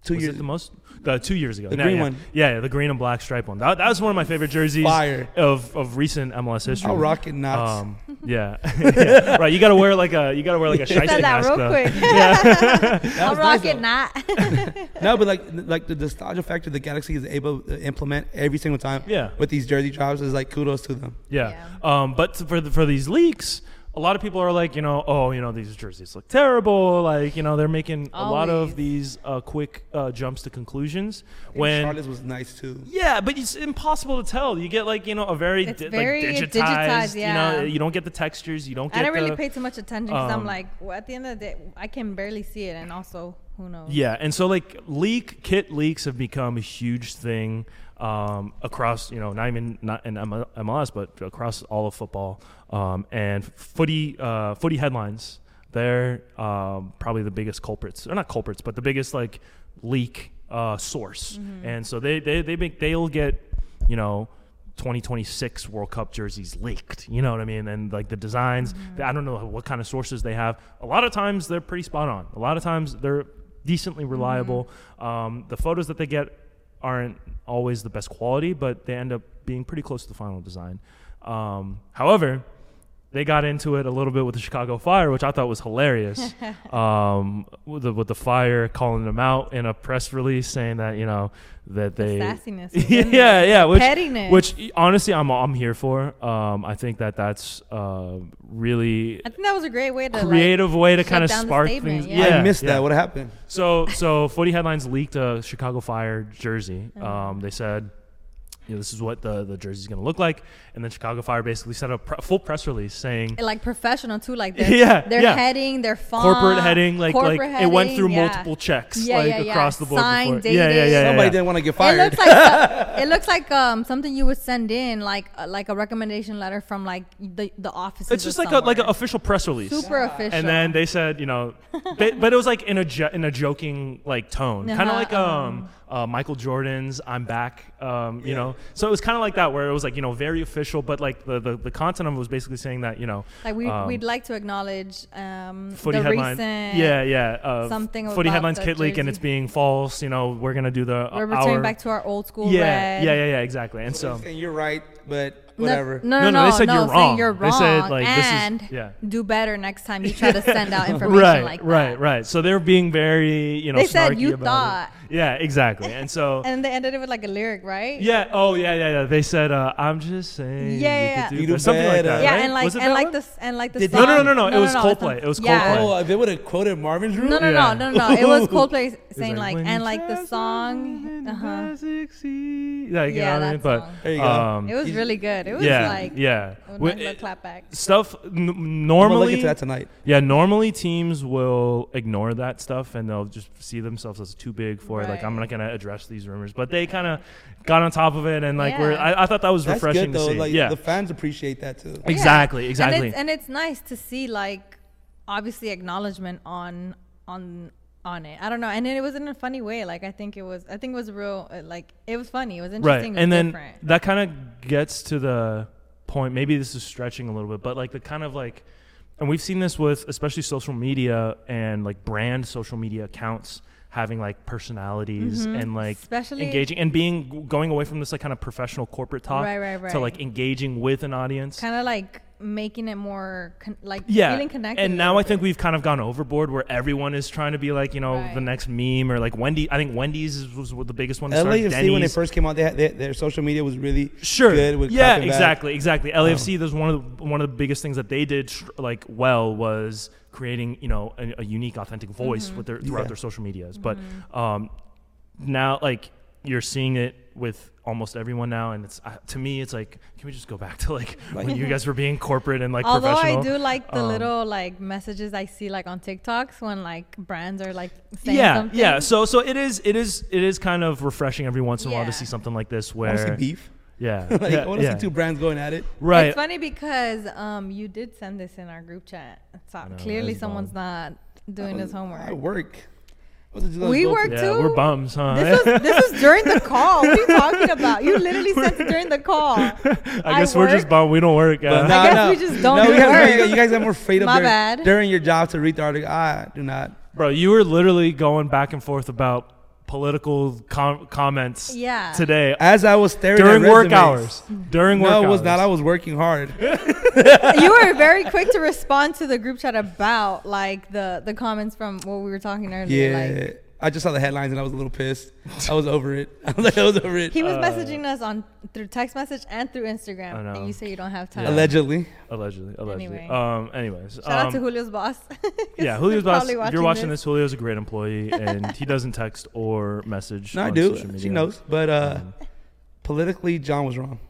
Two was years. it the most? The two years ago. The Yeah, green yeah. one. Yeah, yeah, the green and black stripe one. That, that was one of my favorite jerseys Fire. of of recent MLS history. I'll rock it nuts. Um, yeah. Yeah. right. You gotta wear like a you gotta wear like a Said shiesty that mask. real though. quick. That I'll rock nice, it though. not. No, but like like the nostalgia factor the Galaxy is able to implement every single time. Yeah. With these jersey drops is like kudos to them. Yeah. Um, but for the, for these leaks, a lot of people are like, you know, oh, you know, these jerseys look terrible. Like, you know, they're making a lot of these uh, quick uh, jumps to conclusions. When When Charlotte's was nice too. yeah, but it's impossible to tell. You get like you know a very It's di- very like digitized. digitized, You know, yeah. you don't get the textures. You don't get I don't really pay too much attention because um, I'm like, well, at the end of the day, I can barely see it, and also, who knows? Yeah, and so like leak kit leaks have become a huge thing um, across you know not even not in M- MLS but across all of football um, and footy uh, footy headlines. They're um, probably the biggest culprits, or not culprits, but the biggest like leak uh, source. And so they they they make they'll get you know. 2026 World Cup jerseys leaked. You know what I mean? And like the designs, I don't know what kind of sources they have. A lot of times they're pretty spot on. A lot of times they're decently reliable. Um, the photos that they get aren't always the best quality, but they end up being pretty close to the final design. Um, however, they got into it a little bit with the Chicago Fire, which I thought was hilarious. um, with the with the Fire calling them out in a press release, saying that you know that they Sassiness. yeah, there. yeah, which Pettiness. which honestly I'm I'm here for. Um, I think that that's uh, really I think that was a great way to like, creative way to kind of spark things. yeah. Yeah, I missed yeah. that. What happened? So so Footy Headlines leaked a Chicago Fire jersey. Uh-huh. Um, they said, you know, this is what the the jersey's going to look like, and then Chicago Fire basically set up a pre- full press release saying. like professional too. Like they're, Yeah, they're yeah. heading, their font, Corporate heading, like like corporate it went through yeah. multiple checks, Yeah, like yeah, yeah. across the board. Signed, before. Yeah, yeah, yeah, yeah, Somebody didn't want to get It fired. looks like uh, it looks like um something you would send in like uh, like a recommendation letter from like the the office. It's just like a like an official press release. super official. And then they said, you know, they, but it was like in a jo- in a joking like tone, kind of Uh-huh, like um uh, Michael Jordan's "I'm Back," um, you know. So it was kind of like that, where it was like you know very official, but like the, the, the content of it was basically saying that you know like we um, we'd like to acknowledge um footy the headline, recent yeah, yeah, uh, something footy about headlines kit leak, and it's being false. You know, we're gonna do the We're uh, returning our, back to our old school yeah, red. yeah, yeah, yeah, exactly. And so and you're right, but whatever. No, No, no, no, no, they said no, you're wrong. You're They said, like, this is- yeah. do better next time you try to send out information right, like that. right, right. right. So they're being very you know They said you thought. it. Yeah, exactly. And so And they ended it with like a lyric, right? Yeah. Oh, yeah, yeah, yeah. They said, uh, "I'm just saying." Yeah, yeah, yeah. You better." do something like that. better. Yeah, right? and like Was it and like one? the and like the Did song. they- No, no, no, no, it was it's Coldplay. It was yeah. Coldplay. Oh, if they would have quoted Marvin's Room. No, no, Yeah. no, no, no. It was Coldplay saying like, like, and like the song. something Uh huh. to succeed." Like, you Yeah, know what I mean? that But song. There you go. um, It was really good. It was yeah, like yeah. a Wi- nice clap back. Stuff n- I'm gonna look normally. that tonight. Yeah, normally teams will ignore that stuff and they'll just see themselves as too big for it. Like, I'm not gonna address these rumors, but they kind of got on top of it and like, we're. I, I thought that was That's refreshing good though. to see. Like yeah, the fans appreciate that too. Exactly, exactly. And it's, and it's nice to see like obviously acknowledgement on on on it. I don't know, and it was in a funny way. Like I think it was. I think it was real. uh, Like it was funny. It was right interesting. It was and then different. that kind of gets to the point maybe this is stretching a little bit but like the kind of like and we've seen this with especially social media and like brand social media accounts having like personalities and like Mm-hmm. Especially- engaging and being going away from this like kind of professional corporate talk Right, right, to like engaging with an audience kind of like making it more con- like yeah feeling connected. and now i think we've kind of gone overboard where everyone is trying to be like you know the next meme or like wendy i think wendy's is- was the biggest one to start. LAFC when they first came out, they had, they, their social media was really sure good. With yeah clapping back. exactly exactly lafc there's one of the one of the biggest things that they did like well was creating you know a, a unique authentic voice Mm-hmm. with their throughout Yeah. their social medias but um now like you're seeing it with almost everyone now and it's uh, to me it's like can we just go back to like when you guys were being corporate and like Although professional I do like the Um, little like messages I see like on TikToks when like brands are like saying yeah something. yeah so so it is it is it is kind of refreshing every once in a while to see something like this I want to see where beef. Yeah like, yeah, I want to yeah. see two brands going at it. right It's funny because um you did send this in our group chat. So know, clearly that's someone's not doing his I homework. work. We go- work Yeah, too. we're bums, huh? This was this was during the call. What are you talking about? You literally said it during the call. I I guess we're just work. bummed we don't work. But Uh, nah, guess no. we just don't No, do you guys, work. you guys- you guys got more freedom My during, bad. during your job to read the article. I do not. Bro, you were literally going back and forth about political com- comments Yeah. today As I was staring during at work hours. During work No, it was not. I was working hard. you were very quick to respond to the group chat about like the the comments from what we were talking earlier. Yeah. Like I just saw the headlines and I was a little pissed. I was over it. I was like, I was over it. he was messaging us on through text message and through Instagram, I know. and you say you don't have time. Yeah. Allegedly. allegedly. Allegedly. Anyway. Um. Anyways. Shout out to um, Julio's boss. 'Cause Yeah, Julio's boss. probably If you're watching this, Julio's a great employee, and he doesn't text or message. No, I on do. social She knows. But uh, politically, John was wrong.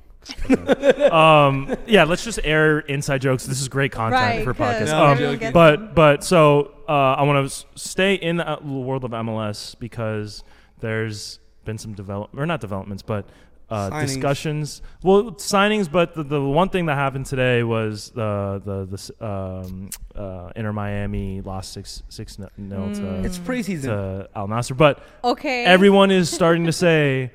Um, yeah, let's just air inside jokes. This is great content Right, for 'cause podcasts. No, I'm Um, joking. gets but but so uh, I want to stay in the uh, world of MLS because there's been some develop or not developments, but uh, Signings. discussions. Well, signings, but the, the one thing that happened today was the the the s- um, uh, Inter Miami lost six six nil Mm. to, It's preseason. to Al Nassr, but okay. everyone is starting to say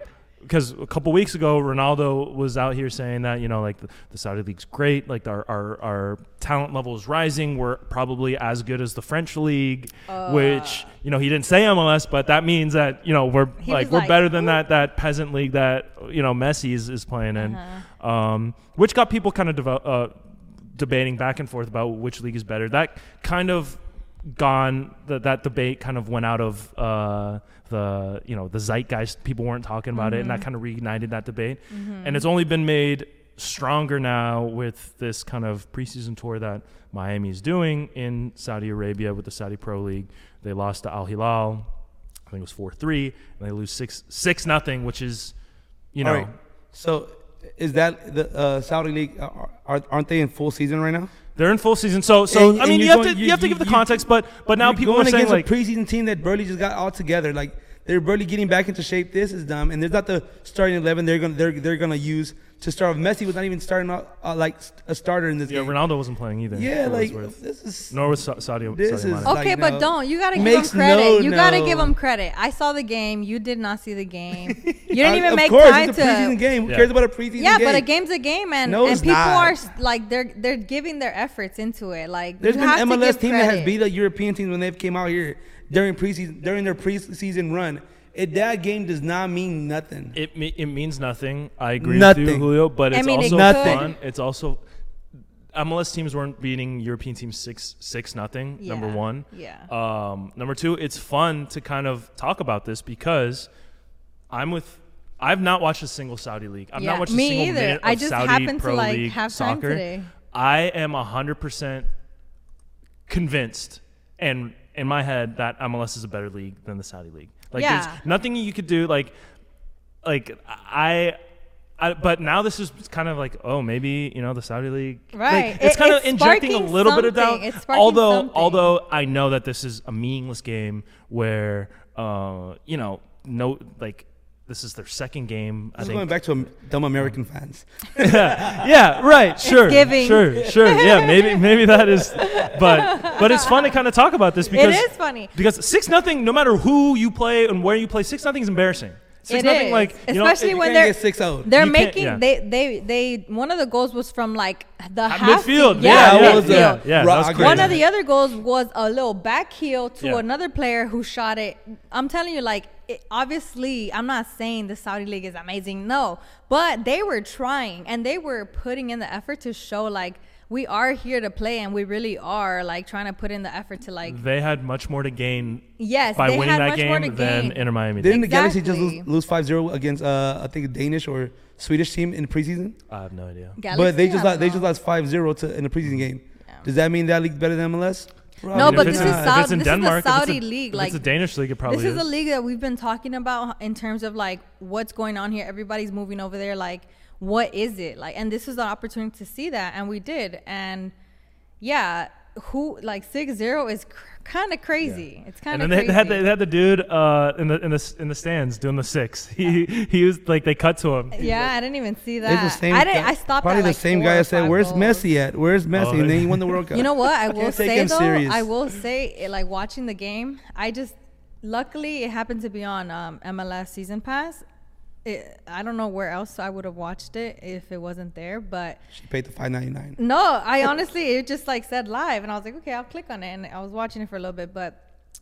because a couple weeks ago Ronaldo was out here saying that you know like the, the Saudi league's great like our, our our talent level is rising. We're probably as good as the French league which you know he didn't say MLS but that means that you know we're like we're like, better than that that peasant league that you know Messi is, is playing in. Uh-huh. um, which got people kind of devo- uh, debating back and forth about which league is better. That kind of gone that that debate kind of went out of uh, the you know the zeitgeist. People weren't talking about it and that kind of reignited that debate. And it's only been made stronger now with this kind of preseason tour that Miami is doing in Saudi Arabia with the Saudi Pro League. They lost to Al Hilal. I think it was 4-3 and they lose 6 6 nothing which is you know. All right. So is that the uh, Saudi league? uh, Are, aren't they in full season right now? they're in full season so so And- I mean you have going- to you, you- have to give the context but but now people are saying like a preseason team that barely just got all together. Like they're barely getting back into shape. This is dumb, and there's not the starting eleven. They're gonna they're they're gonna use to start. Off. Messi was not even starting out uh, like a starter in this yeah game. Ronaldo wasn't playing either yeah, for what it's like this is Nor was Sa- Saudi. This Saudi is- Mane. Okay, like, but no. don't. You gotta give Makes him credit. no- you gotta no. give him credit. I saw the game. You did not see the game. You didn't Uh, even of make course, time it's a preseason to. game. Who Yeah. cares about a preseason Yeah, game? but a game's a game, and No, and people not. are like they're they're giving their efforts into it. Like There's you been have MLS give team that has beat the European teams when they've came out here during preseason during their preseason run. It, that game does not mean nothing. It me- it means nothing. I agree with you, Julio. But I it's mean, it also Nothing. fun. It's also MLS teams weren't beating European teams six six nothing. Number one. Yeah. Um, number two, it's fun to kind of talk about this because I'm with. I've not watched a single Saudi league. I've Yeah, not watched a me single either. minute I just Saudi happened to, Pro like, League have time soccer. today. I am hundred percent convinced, and in my head, that MLS is a better league than the Saudi league. Like, Yeah. there's nothing you could do. Like, like I. I, but now this is kind of like, oh, maybe you know the Saudi league. right Like, it's It- kind of it's injecting a little bit of doubt. Although, something. although I know that this is a meaningless game where, uh, you know, no, like this is their second game. I This is think. going back to um, dumb American fans. yeah, yeah, right. Sure, giving. sure, sure. Yeah, maybe, maybe that is. But, but it's fun to kind of talk about this because it is funny. because six nothing. No matter who you play and where you play, six nothing is embarrassing. Six It nothing, is. like you Especially it- when they're get 6-0. they're You can't- making yeah. they they they one of the goals was from like the half midfield. Yeah, Yeah, that was, midfield. uh, yeah, yeah, that was Rock- crazy. One of the other goals was a little back heel to Yeah. another player who shot it. I'm telling you, like, it, obviously, I'm not saying the Saudi league is amazing, no, but they were trying and they were putting in the effort to show like we are here to play and we really are like trying to put in the effort to like they had much more to gain yes by they winning had that much game than gain. Inter Miami. Didn't Did. the Galaxy just lose, lose 5-0 against uh, I think a Danish or Swedish team in the preseason? I have no idea. Galaxy, but they just lost, they just lost 5-0 to in the preseason game. Yeah. Does that mean that league's better than MLS? No, but this is Saudi- this is the Denmark, it's a- Saudi league, like, it's a Danish league, it probably this is a league that we've been talking about in terms of like what's going on here. Everybody's moving over there. Like, what is it like? And this is an opportunity to see that, and we did. And yeah, who like six zero is cr- kind of crazy. It's kind And of then they, crazy. they had the, they had the dude uh, in the in the in the stands doing the six. He he was like they cut to him. yeah, I didn't even see that. It's the same. I didn't. guy- I stopped. Probably at, the like, same guy or that said, "Where's goals. Messi at? Where's Messi?" Oh, and then yeah. he won the World Cup. You know what? I I will say though. serious. I will say, it, like watching the game, I just luckily it happened to be on um, MLS Season Pass. It, I don't know where else I would have watched it if it wasn't there, but She paid the five ninety nine. no, I honestly it just like said live, and I was like, okay, I'll click on it, and I was watching it for a little bit, but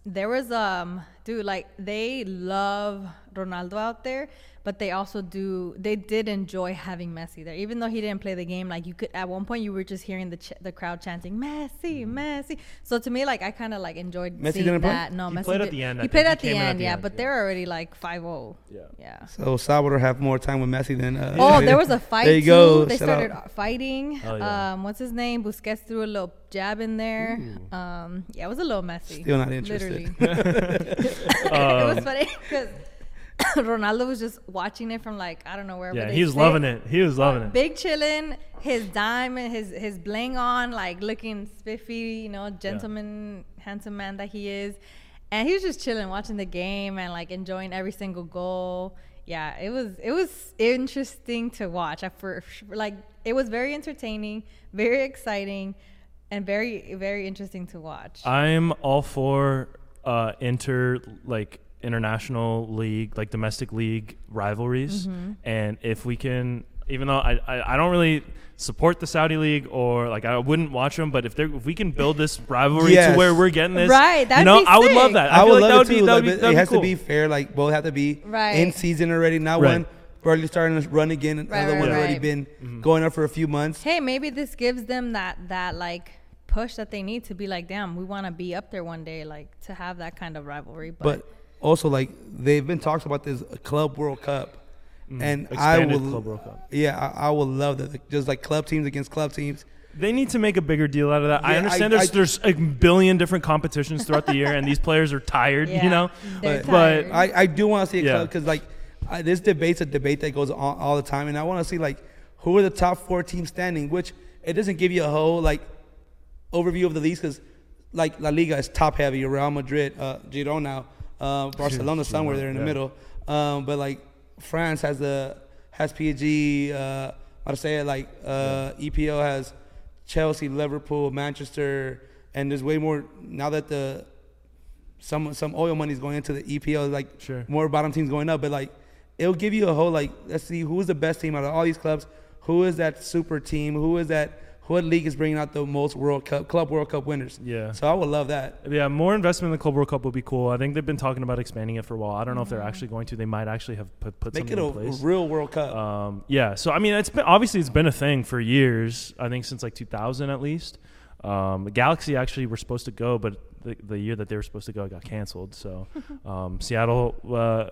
there was um, dude, like they love Ronaldo out there, but they also do. They did enjoy having Messi there, even though he didn't play the game. Like you could at one point, you were just hearing the ch- the crowd chanting Messi, Messi. So to me, like I kind of like enjoyed Messi seeing didn't play? that. No, He Messi played at the end, He think. played He at the came in at end, the yeah, end, but they're already like 5-0. Yeah. Yeah. So Salvador have more time with Messi than. Uh, Oh, there was a fight There you too. go. They Shout started out. fighting. Oh, yeah. Um, what's his name? Busquets threw a little jab in there. Um, yeah, it was a little messy. Still not interested. Literally, it was Um, funny because Ronaldo was just watching it from like I don't know where. Yeah, he was sit. loving it. He was loving it. Big chilling, his diamond, his his bling on, like looking spiffy, you know, gentleman, handsome man that he is. And he was just chilling, watching the game and like enjoying every single goal. Yeah, it was it was interesting to watch. I for like it was very entertaining, very exciting, and very very interesting to watch. I'm all for uh, inter like international league, like domestic league rivalries, Mm-hmm. and if we can, even though I, I, I don't really support the Saudi league or like I wouldn't watch them, but if they if we can build this rivalry Yes. to where we're getting this, Right, you that'd know, be I would love that. I, I, feel would like love that it would too. be that like, would be, that'd it be has cool. to be fair. Like both have to be Right. in season already. Not Right. one barely starting to run again. Right, Another right, one already been Mm-hmm. going up for a few months. hey, maybe this gives them that that like push that they need to be like, damn, we want to be up there one day, like to have that kind of rivalry. But, But also, like they've been talks about this Club World Cup, mm-hmm. and I. Will, Club World Cup. yeah, I, I would love that. Like, just like club teams against club teams. They need to make a bigger deal out of that. I understand I- there's I- there's a billion different competitions throughout the year, and these players are tired. yeah, You know, they're But- I, I do want to see a Yeah. club because like I, this debate's a debate that goes on all the time, and I want to see like who are the top four teams standing. Which it doesn't give you a whole like overview of the leagues because like La Liga is top heavy. Real Madrid, uh, Girona, uh, Barcelona somewhere there in the yeah. middle. Um, but like France has the has PSG, uh, Marseille, like uh, EPL has Chelsea, Liverpool, Manchester, and there's way more now that the some some oil money is going into the EPL. Like Sure. more bottom teams going up, but like it'll give you a whole like let's see who's the best team out of all these clubs. Who is that super team? Who is that? What league is bringing out the most World Cup Club World Cup winners? Yeah. So I would love that. Yeah, more investment in the Club World Cup would be cool. I think they've been talking about expanding it for a while. I don't know if they're actually going to. They might actually have put, put Make something it a, place. real World Cup. Um, yeah, so I mean, it's been obviously it's been a thing for years. I think since like 2000 at least. Um, the Galaxy actually were supposed to go, but the, the year that they were supposed to go got canceled. So um, Seattle uh,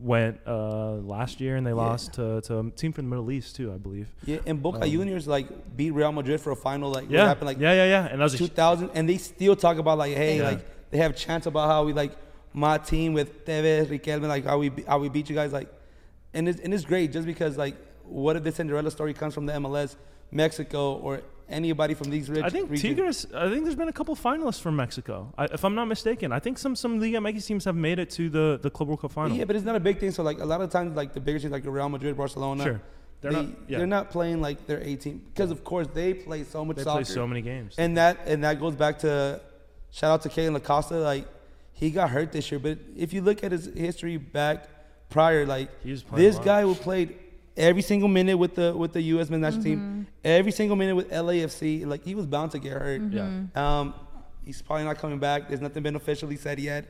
went uh, last year and they lost to, to a team from the Middle East too, I believe. yeah, and Boca Juniors like beat Real Madrid for a final. Like what um, Yeah, happened like yeah, yeah, yeah. And that was a, 2000, and they still talk about like, hey, Yeah. like they have chants about how we like my team with Tevez, Riquelme, like how we how we beat you guys, like, and it's and it's great just because like what if the Cinderella story comes from the MLS, Mexico, or anybody from these rich? I think regions? Tigres. I think there's been a couple finalists from Mexico. I, if I'm not mistaken, I think some some Liga MX teams have made it to the the Club World Cup final. Yeah, but it's not a big thing. So like a lot of times, like the bigger teams, like Real Madrid, Barcelona, Sure. They're they, not- yeah. they're not playing like their 18 because of course they play so much they soccer. play so many games. And that and that goes back to shout out to Kellyn Acosta. Like he got hurt this year, but if you look at his history back prior, like He was playing this guy who played every single minute with the with the U.S. men's national team, every single minute with LAFC. Like he was bound to get hurt. yeah. Um, he's probably not coming back. There's nothing been officially said yet,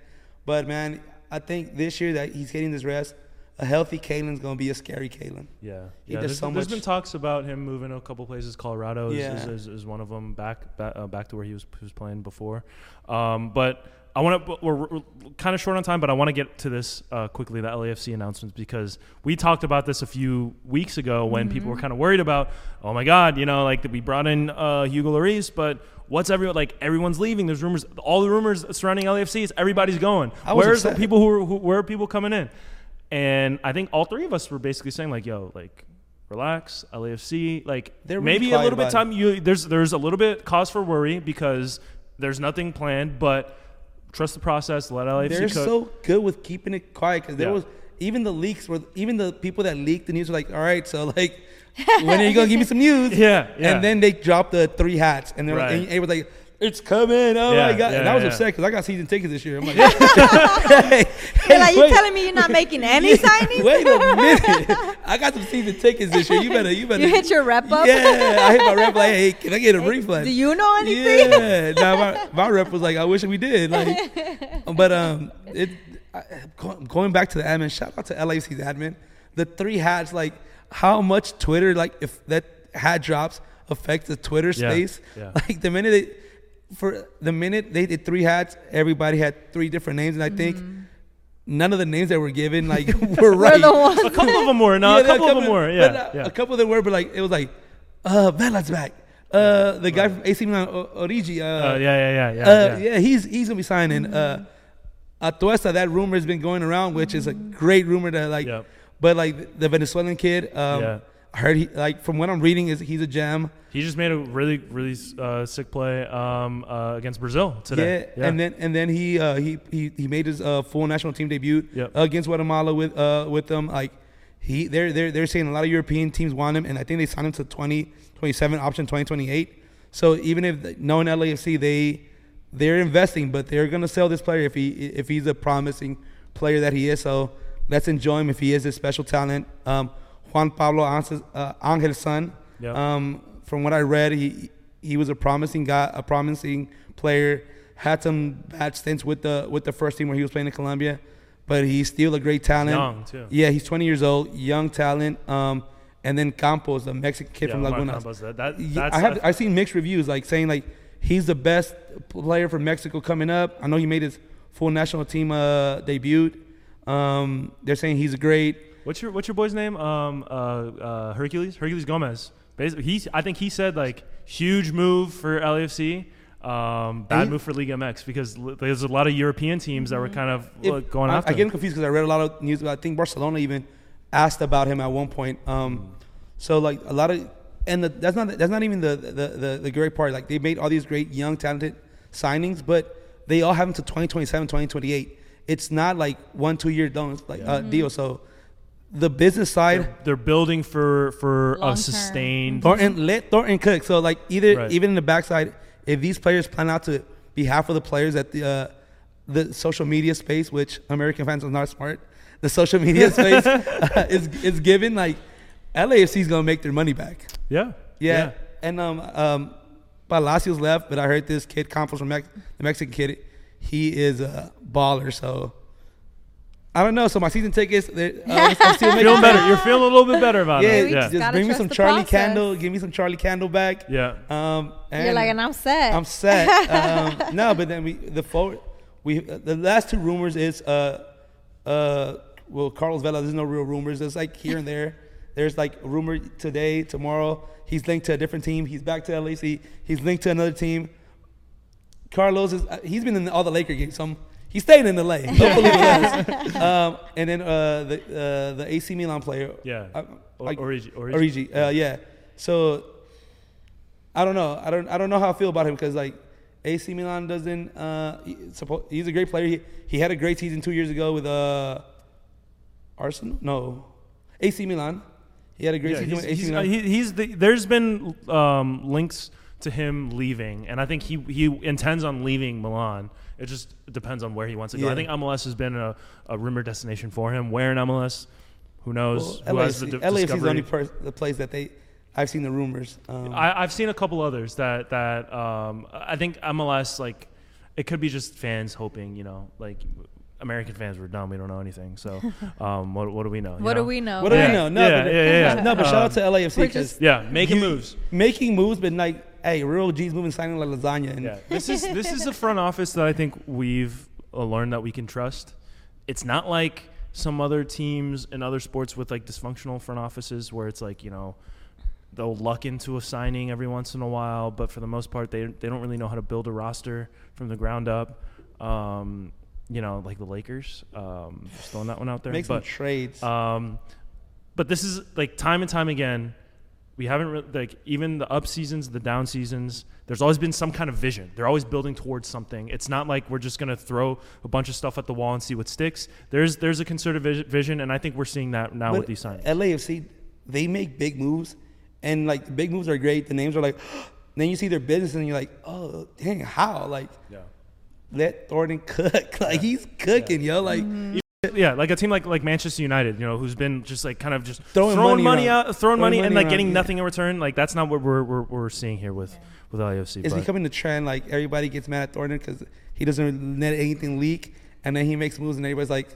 but man, I think this year that he's getting this rest, a healthy Kellyn's gonna be a scary Kalen. Yeah, He yeah. does There's, so there's much- been talks about him moving to a couple places. Colorado is, Yeah. is, is, is one of them. Back back, uh, back to where he was, he was playing before. Um, but I want to. We're, we're kind of short on time, but I want to get to this uh, quickly. The LAFC announcements because we talked about this a few weeks ago when people were kind of worried about. Oh my God, you know, like we brought in uh, Hugo Lloris, but. What's everyone like? Everyone's leaving. There's rumors. All the rumors surrounding LAFC is everybody's going. I was Where's the people who, are, who where are people coming in? And I think all three of us were basically saying like, "Yo, like, relax. LAFC, like They're maybe a little bit about time. You there's there's a little bit cause for worry because there's nothing planned, but trust the process. Let LAFC They're cook. so good with keeping it quiet because there Yeah. was even the leaks were even the people that leaked the news were like, all right, so like, when are you gonna give me some news? Yeah, yeah. And then they dropped the three hats, and they were, Right. and it was like, it's coming. Oh Yeah, my god! yeah, and I was yeah. upset because I got season tickets this year. I'm like, hey, You're like, you wait, telling me you're not making any signings? Wait a minute! I got some season tickets this year. You better, you better. You hit your rep up? Yeah, I hit my rep like, hey, can I get a refund? Do you know anything? Yeah, now my, my rep was like, I wish we did. Like, but um, it I, going back to the admin. Shout out to LAC's admin. The three hats, like how much Twitter, like if that hat drops, affects the Twitter Yeah, space. yeah. Like the minute they, for the minute they did three hats, everybody had three different names, and I think. None of the names that were given like were right. We're the ones. a couple of them were. No, Yeah, a couple of them were. but, Yeah, uh, yeah. A couple of them were, but like it was like, uh, Vela's back. Uh, the guy from AC Milan, O- Origi. Uh, Uh, yeah, yeah, yeah, yeah, uh, yeah. yeah, he's he's gonna be signing. Uh, Atuesta, that rumor has been going around, which is a great rumor to like. Yep. But like the Venezuelan kid, um, Yeah. I heard he like from what I'm reading is he's a gem. He just made a really, really uh, sick play um, uh, against Brazil today. Yeah, and then and then he uh, he he he made his uh, full national team debut Yep. against Guatemala with uh with them. Like he they're they're they're saying a lot of European teams want him, and I think they signed him to 2027 option 2028. So even if knowing LAFC, they they're investing, but they're gonna sell this player if he if he's a promising player that he is. So let's enjoy him if he is a special talent. Um, Juan Pablo Angel's, uh, son. Yep. Um, from what I read, he he was a promising guy, a promising player. Had some bad stints with the with the first team where he was playing in Colombia, but he's still a great talent. young, too. Yeah, he's 20 years old, young talent. Um, and then Campos, the Mexican kid Yeah, from Laguna. Campos, that- that- I have I've seen mixed reviews, like saying like he's the best player for Mexico coming up. I know he made his full national team uh, debut. Um, they're saying he's great. What's your What's your boy's name? Um, uh, uh, Hercules. Herculez Gomez. Basically, he's. I think he said like huge move for LAFC. Um, bad he- move for Liga MX because there's a lot of European teams that were kind of If- look, going I, after. I get him him. confused because I read a lot of news. About, I think Barcelona even asked about him at one point. Um, so like a lot of, and the, that's not that's not even the, the the the great part. Like they made all these great young talented signings, but they all have them to 2027, 2028. It's not like one two year loans like uh, deal. So the business side. They're, they're building for for Long a term. sustained. Thorrington let Thorrington cook. So like either Right. even in the backside, if these players plan out to be half of the players at the uh, the social media space, which American fans are not smart, the social media space uh, is is given like LAFC is gonna make their money back. Yeah. Yeah, and um um Palacios left, but I heard this kid Campos from Mex- the Mexican kid, he is a baller. So. I don't know. So my season tickets, they're, uh, I'm still making Feeling better. You're feeling a little bit better about yeah, it. Yeah. just just bring me some Charlie process. Candle. Give me some Charlie Candle back. Yeah. Um, You're like, and I'm set. I'm set. Um, no, but then we the forward we the last two rumors is uh uh well Carlos Vela. There's no real rumors. There's like here and there. There's like a rumor today, tomorrow. He's linked to a different team. He's back to LAC. He's linked to another team. Carlos is uh, he's been in all the Laker games. So I'm, he's staying in LA. Hopefully with us. Um, and then uh, the uh, the AC Milan player. Yeah. uh, Or- like- Origi- Origi. Origi. Uh, yeah. So I don't know. I don't. I don't know how I feel about him because like AC Milan doesn't. Uh, he, suppo- he's a great player. He, he had a great season two years ago with uh, Arsenal. No, AC Milan. He had a great Yeah, season he's, with AC he's, uh, Milan. he, he's the, there's been um, links to him leaving, and I think he he intends on leaving Milan. It just depends on where he wants to go. Yeah. I think MLS has been a, a rumor destination for him. Where in MLS? Who knows? well, Who has the LAFC, di- LAFC is the only per- the place that they. I've seen the rumors. Um, I, I've seen a couple others that that um, I think MLS like it could be just fans hoping, you know, like American fans were dumb. We don't know anything. So um, what what do we know? you what do we know? what do we know? No, Yeah, but, yeah, yeah, yeah. no, but shout out to Um, LAFC because just- Yeah, making You- moves. making moves, but like, hey, real G's moving, signing like lasagna. And Yeah, this is this is a front office that I think we've uh, learned that we can trust. It's not like some other teams in other sports with like dysfunctional front offices where it's like you know they'll luck into a signing every once in a while, but for the most part they they don't really know how to build a roster from the ground up. Um, you know, like the Lakers. Um, just throwing that one out there. make some trades. um, but this is like time and time again. We haven't re- like even the up seasons, the down seasons. There's always been some kind of vision. They're always building towards something. It's not like we're just gonna throw a bunch of stuff at the wall and see what sticks. There's there's a concerted vision, and I think we're seeing that now But with these signings. LAFC, they make big moves, and like the big moves are great. The names are like, then you see their business, and you're like, oh dang, how? Like, Yeah. let Thorrington cook. Like he's cooking, yo. Like mm-hmm. Yeah, like a team like like Manchester United, you know, who's been just like kind of just Throwing throwing, money money, out, throwing, Throwing money, and like around, getting yeah. nothing in return. Like that's not what we're we're, we're seeing here with with LAFC. it's but- becoming the trend. Like everybody gets mad at Thorrington because he doesn't let anything leak, and then he makes moves, and everybody's like,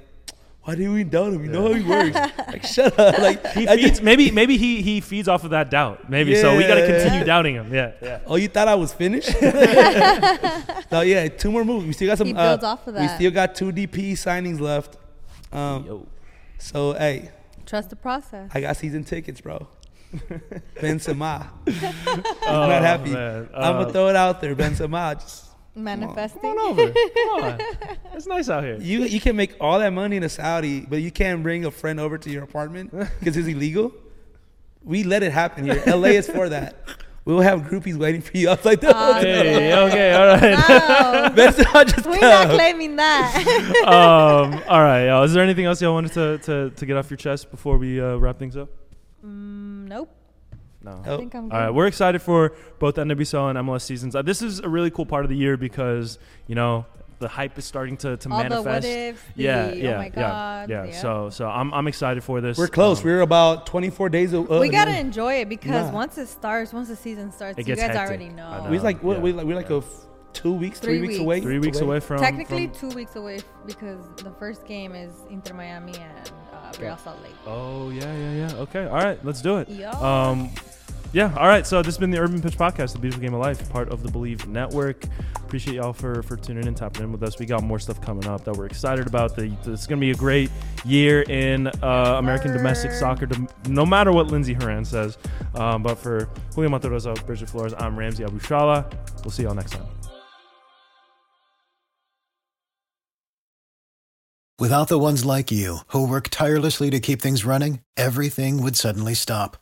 why do we doubt him? You know how he works. like shut up. Like he feeds, just- maybe maybe he he feeds off of that doubt. Maybe so we got to Yeah. continue doubting him. Yeah, yeah. Oh, you thought I was finished? no, yeah, two more moves. We still got some. He uh, builds off of that. We still got two DP signings left. Um, Yo. so hey, Trust the process. I got season tickets, bro. ben Oh, I'm not happy. man. I'm Uh, gonna throw it out there, Benzema. Just, Manifesting. Come on over. Come on. It's nice out here. you you can make all that money in a Saudi, but you can't bring a friend over to your apartment because it's illegal. We let it happen here. LA is for that. We'll have groupies waiting for you outside the Oh, hotel. Hey, okay, all right. Wow. Benzema just We're not claiming that. um, all right, y'all. Is there anything else y'all wanted to, to, to get off your chest before we uh, wrap things up? mm, nope. No. I think I'm good. All right, we're excited for both NWSL and MLS seasons. Uh, this is a really cool part of the year because you know the hype is starting to, to All the manifest. what ifs, the yeah, oh yeah, my yeah, God, yeah, yeah. So, so I'm, I'm excited for this. We're close. Um, We're about 24 days. Of, uh, we gotta enjoy it because Nah. once it starts, once the season starts, It you guys hectic. already know. know. We're like what, Yeah. we like we're like a f- two weeks, three, Three weeks, weeks. away. three weeks away from Technically, from- two weeks away because the first game is Inter Miami and uh, Real Salt Lake. Oh yeah, yeah, yeah. Okay, all right, let's do it. Yeah. Um, yeah, all right. So this has been the Urban Pitch Podcast, the beautiful game of life, part of the Believe Network. Appreciate y'all for for tuning in, tapping in with us. We got more stuff coming up that we're excited about. The, it's going to be a great year in uh, American domestic soccer, dom- no matter what Lindsey Horan says. Um, but for Julio Monterroza, Brigitte Flores, I'm Ramsey Abushahla. We'll see y'all next time. Without the ones like you, who work tirelessly to keep things running, everything would suddenly stop.